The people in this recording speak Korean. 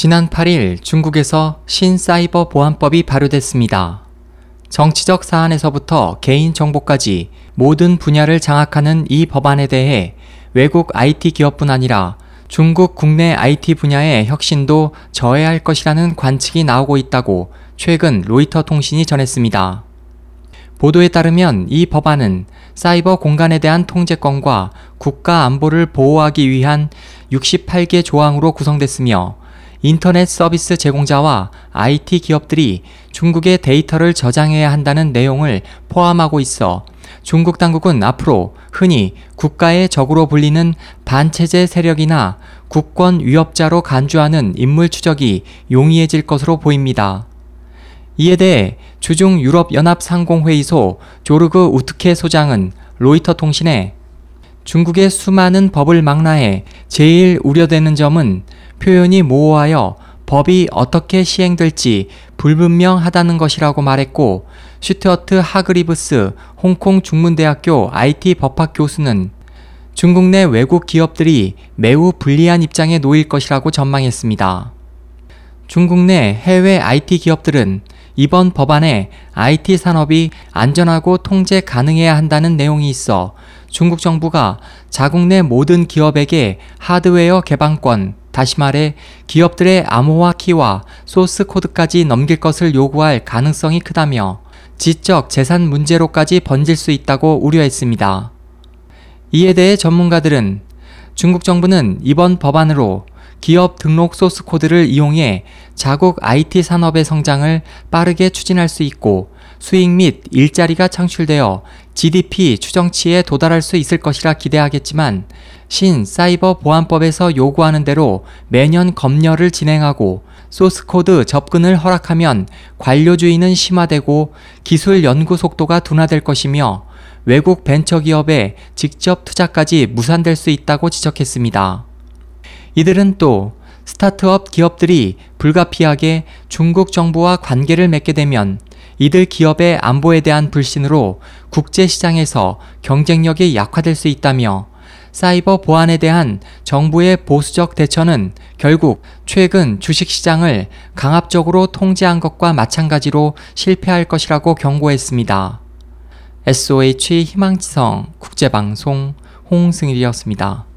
지난 8일 중국에서 신사이버 보안법이 발효됐습니다. 정치적 사안에서부터 개인 정보까지 모든 분야를 장악하는 이 법안에 대해 외국 IT 기업뿐 아니라 중국 국내 IT 분야의 혁신도 저해할 것이라는 관측이 나오고 있다고 최근 로이터 통신이 전했습니다. 보도에 따르면 이 법안은 사이버 공간에 대한 통제권과 국가 안보를 보호하기 위한 68개 조항으로 구성됐으며 인터넷 서비스 제공자와 IT 기업들이 중국의 데이터를 저장해야 한다는 내용을 포함하고 있어 중국 당국은 앞으로 흔히 국가의 적으로 불리는 반체제 세력이나 국권 위협자로 간주하는 인물 추적이 용이해질 것으로 보입니다. 이에 대해 주중 유럽연합 상공회의소 조르그 우트케 소장은 로이터 통신에 중국의 수많은 법을 망라해 제일 우려되는 점은 표현이 모호하여 법이 어떻게 시행될지 불분명하다는 것이라고 말했고 슈트어트 하그리브스 홍콩 중문대학교 IT 법학 교수는 중국 내 외국 기업들이 매우 불리한 입장에 놓일 것이라고 전망했습니다. 중국 내 해외 IT 기업들은 이번 법안에 IT 산업이 안전하고 통제 가능해야 한다는 내용이 있어 중국 정부가 자국 내 모든 기업에게 하드웨어 개방권, 다시 말해 기업들의 암호화 키와 소스 코드까지 넘길 것을 요구할 가능성이 크다며 지적 재산 문제로까지 번질 수 있다고 우려했습니다. 이에 대해 전문가들은 중국 정부는 이번 법안으로 기업 등록 소스 코드를 이용해 자국 IT 산업의 성장을 빠르게 추진할 수 있고 수익 및 일자리가 창출되어 GDP 추정치에 도달할 수 있을 것이라 기대하겠지만 신 사이버 보안법에서 요구하는 대로 매년 검열을 진행하고 소스코드 접근을 허락하면 관료주의는 심화되고 기술 연구 속도가 둔화될 것이며 외국 벤처기업의 직접 투자까지 무산될 수 있다고 지적했습니다. 이들은 또 스타트업 기업들이 불가피하게 중국 정부와 관계를 맺게 되면 이들 기업의 안보에 대한 불신으로 국제시장에서 경쟁력이 약화될 수 있다며 사이버 보안에 대한 정부의 보수적 대처는 결국 최근 주식시장을 강압적으로 통제한 것과 마찬가지로 실패할 것이라고 경고했습니다. SOH 희망지성 국제방송 홍승일이었습니다.